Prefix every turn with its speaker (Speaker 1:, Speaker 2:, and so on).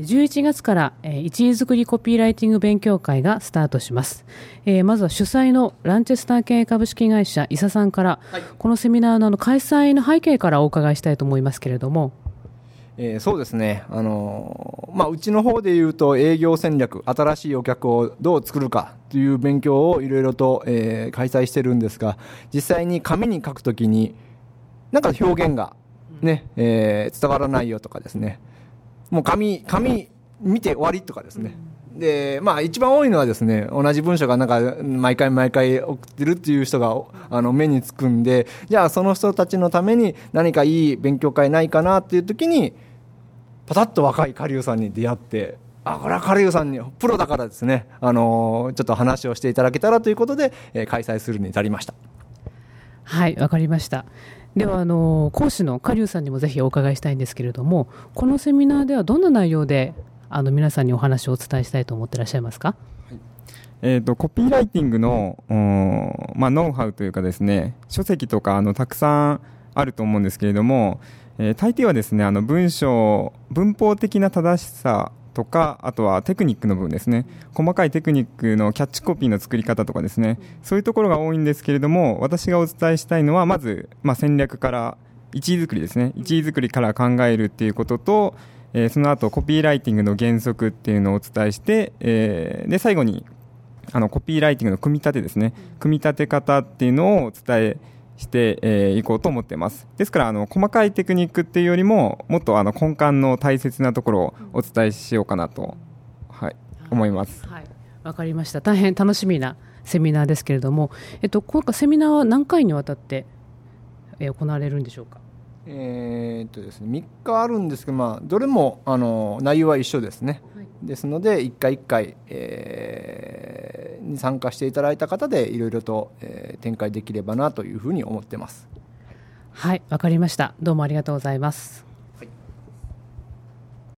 Speaker 1: 11月から一位作りコピーライティング勉強会がスタートします。えー、まずは主催のランチェスター系株式会社伊佐さんから、はい、このセミナーの開催の背景からお伺いしたいと思いますけれども。
Speaker 2: えー、そうですね、あのー、まあ、うちの方でいうと営業戦略、新しいお客をどう作るかという勉強をいろいろと、えー、開催してるんですが、実際に紙に書くときに、なんか表現がね、えー、伝わらないよとかですね、もう紙、紙見て終わりとかですね。で、まあ一番多いのはですね、同じ文章がなんか毎回毎回送ってるっていう人があの目につくんで、じゃあその人たちのために何かいい勉強会ないかなっていう時に、パタッと若い下流さんに出会って、あ、これは下流さんに、プロだからですね、あのちょっと話をしていただけたらということで、えー、開催するに至りました。
Speaker 1: はい、わかりました。ではあの講師の下流さんにもぜひお伺いしたいんですけれどもこのセミナーではどんな内容であの皆さんにお話をお伝えしたいと思ってらっしゃいますか、はい。
Speaker 3: えーと、コピーライティングの、まあ、ノウハウというかですね書籍とかあのたくさんあると思うんですけれども、えー、大抵はですねあの文章文法的な正しさとか、あとはテクニックの部分ですね。細かいテクニックのキャッチコピーの作り方とかですね。そういうところが多いんですけれども、私がお伝えしたいのは、まず、まあ、戦略から、1位作りですね。1位作りから考えるっていうことと、えー、その後、コピーライティングの原則っていうのをお伝えして、えー、で、最後に、あの、コピーライティングの組み立てですね。組み立て方っていうのをお伝えしてい、えー、こうと思っています。ですから、あの、細かいテクニックっていうよりも、もっとあの、根幹の大切なところをお伝えしようかなと、はい、思います。
Speaker 1: はい。わかりました。大変楽しみなセミナーですけれども、えっと、今回セミナーは何回にわたって、えー、行われるんでしょうか？
Speaker 2: えー、っとですね、3日あるんですけど、まあ、どれもあの内容は一緒ですね、はい、ですので、1回1回、えー、に参加していただいた方で、いろいろと、え、展開できればなというふうに思ってます。
Speaker 1: はい、わかりました。どうもありがとうございます。